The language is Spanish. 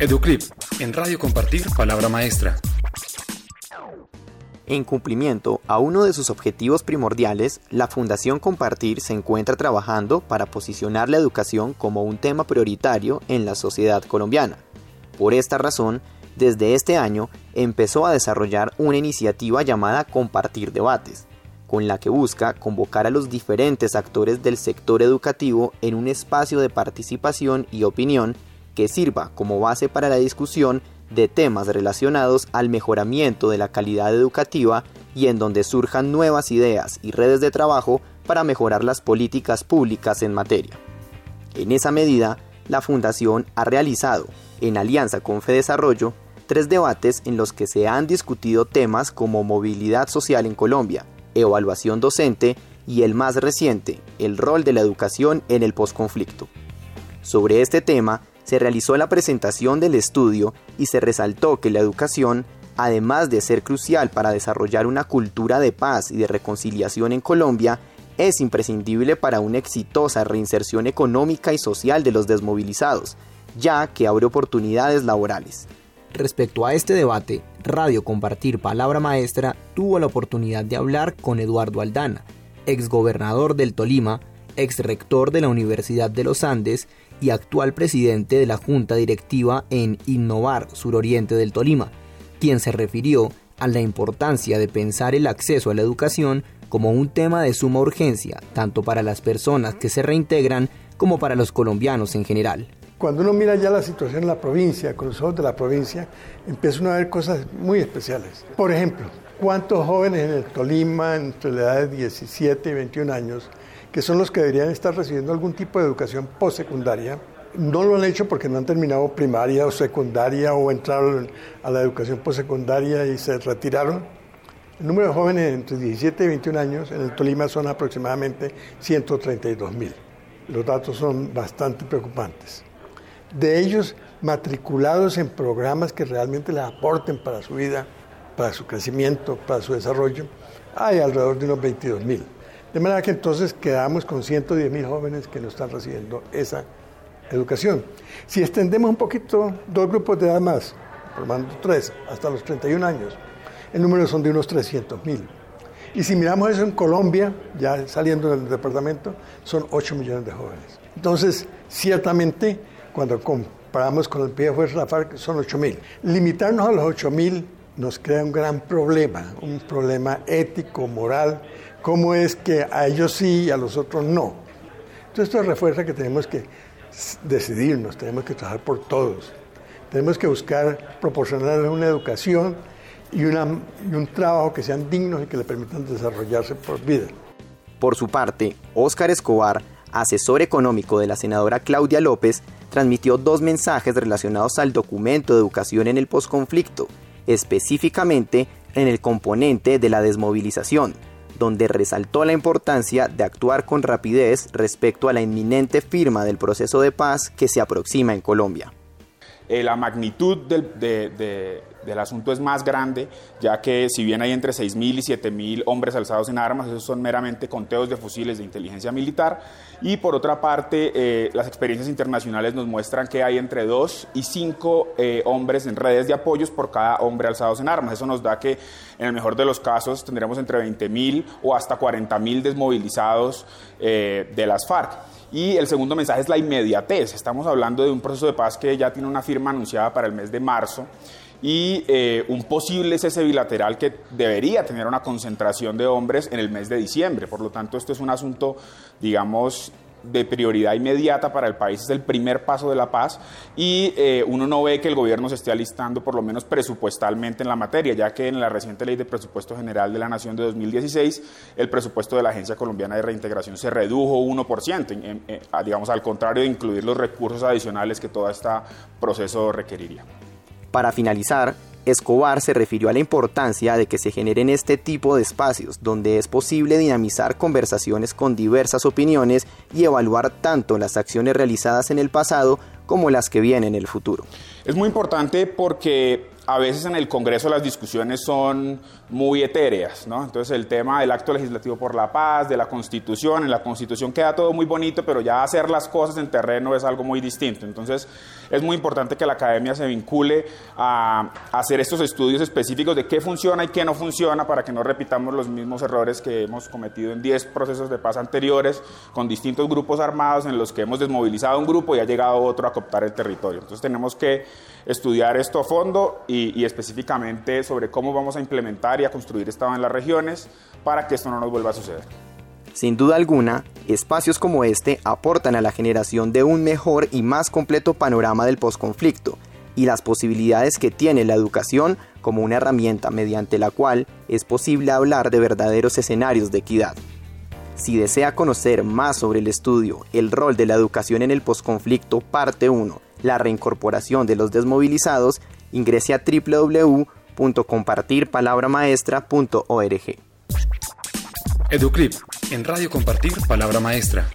Educlip, en Radio Compartir, Palabra Maestra. En cumplimiento a uno de sus objetivos primordiales, la Fundación Compartir se encuentra trabajando para posicionar la educación como un tema prioritario en la sociedad colombiana. Por esta razón, desde este año empezó a desarrollar una iniciativa llamada Compartir Debates, con la que busca convocar a los diferentes actores del sector educativo en un espacio de participación y opinión que sirva como base para la discusión de temas relacionados al mejoramiento de la calidad educativa y en donde surjan nuevas ideas y redes de trabajo para mejorar las políticas públicas en materia. En esa medida, la Fundación ha realizado, en alianza con FEDesarrollo, tres debates en los que se han discutido temas como movilidad social en Colombia, evaluación docente y el más reciente, el rol de la educación en el posconflicto. Sobre este tema, se realizó la presentación del estudio y se resaltó que la educación, además de ser crucial para desarrollar una cultura de paz y de reconciliación en Colombia, es imprescindible para una exitosa reinserción económica y social de los desmovilizados, ya que abre oportunidades laborales. Respecto a este debate, Radio Compartir Palabra Maestra tuvo la oportunidad de hablar con Eduardo Aldana, exgobernador del Tolima, ex rector de la Universidad de los Andes y actual presidente de la Junta Directiva en Innovar Suroriente del Tolima, quien se refirió a la importancia de pensar el acceso a la educación como un tema de suma urgencia, tanto para las personas que se reintegran como para los colombianos en general. Cuando uno mira ya la situación en la provincia, con los ojos de la provincia, empieza a ver cosas muy especiales. Por ejemplo, ¿cuántos jóvenes en el Tolima entre la edad de 17 y 21 años que son los que deberían estar recibiendo algún tipo de educación postsecundaria, no lo han hecho porque no han terminado primaria o secundaria o entraron a la educación postsecundaria y se retiraron. El número de jóvenes entre 17 y 21 años en el Tolima son aproximadamente 132 mil. Los datos son bastante preocupantes. De ellos, matriculados en programas que realmente les aporten para su vida, para su crecimiento, para su desarrollo, hay alrededor de unos 22 mil. De manera que entonces quedamos con 110 mil jóvenes que no están recibiendo esa educación. Si extendemos un poquito, dos grupos de edad más, formando tres, hasta los 31 años, el número son de unos 300 mil. Y si miramos eso en Colombia, ya saliendo del departamento, son 8 millones de jóvenes. Entonces, ciertamente, cuando comparamos con el PIB la FARC, son 8 mil. Limitarnos a los 8 mil nos crea un gran problema, un problema ético, moral, cómo es que a ellos sí y a los otros no. Entonces esto refuerza que tenemos que decidirnos, tenemos que trabajar por todos, tenemos que buscar proporcionar una educación y, un trabajo que sean dignos y que le permitan desarrollarse por vida. Por su parte, Óscar Escobar, asesor económico de la senadora Claudia López, transmitió dos mensajes relacionados al documento de educación en el posconflicto, específicamente en el componente de la desmovilización, donde resaltó la importancia de actuar con rapidez respecto a la inminente firma del proceso de paz que se aproxima en Colombia. Eh, la magnitud del, asunto es más grande, ya que si bien hay entre 6.000 y 7.000 hombres alzados en armas, esos son meramente conteos de fusiles de inteligencia militar, y por otra parte, eh, las experiencias internacionales nos muestran que hay entre 2 y 5 eh, hombres en redes de apoyos por cada hombre alzados en armas. Eso nos da que en el mejor de los casos tendremos entre 20.000 o hasta 40.000 desmovilizados de las FARC. Y el segundo mensaje es la inmediatez. Estamos hablando de un proceso de paz que ya tiene una firma anunciada para el mes de marzo y eh, un posible cese bilateral que debería tener una concentración de hombres en el mes de diciembre. Por lo tanto, esto es un asunto, digamos, de prioridad inmediata para el país, es el primer paso de la paz y eh, uno no ve que el gobierno se esté alistando por lo menos presupuestalmente en la materia, ya que en la reciente ley de presupuesto general de la Nación de 2016 el presupuesto de la Agencia Colombiana de Reintegración se redujo 1%, digamos al contrario de incluir los recursos adicionales que todo este proceso requeriría. Para finalizar, Escobar se refirió a la importancia de que se generen este tipo de espacios donde es posible dinamizar conversaciones con diversas opiniones y evaluar tanto las acciones realizadas en el pasado como las que vienen en el futuro. Es muy importante porque a veces en el Congreso las discusiones son muy etéreas, ¿no? Entonces el tema del acto legislativo por la paz, de la Constitución, en la Constitución queda todo muy bonito, pero ya hacer las cosas en terreno es algo muy distinto. Entonces es muy importante que la academia se vincule a, hacer estos estudios específicos de qué funciona y qué no funciona para que no repitamos los mismos errores que hemos cometido en 10 procesos de paz anteriores con distintos grupos armados en los que hemos desmovilizado un grupo y ha llegado otro a cooptar el territorio. Entonces tenemos que estudiar esto a fondo y, específicamente sobre cómo vamos a implementar y a construir Estado en las regiones para que esto no nos vuelva a suceder. Sin duda alguna, espacios como este aportan a la generación de un mejor y más completo panorama del posconflicto y las posibilidades que tiene la educación como una herramienta mediante la cual es posible hablar de verdaderos escenarios de equidad. Si desea conocer más sobre el estudio El rol de la educación en el posconflicto, parte 1, la reincorporación de los desmovilizados, ingrese a www.compartirpalabramaestra.org. Educlip, en Radio Compartir Palabra Maestra.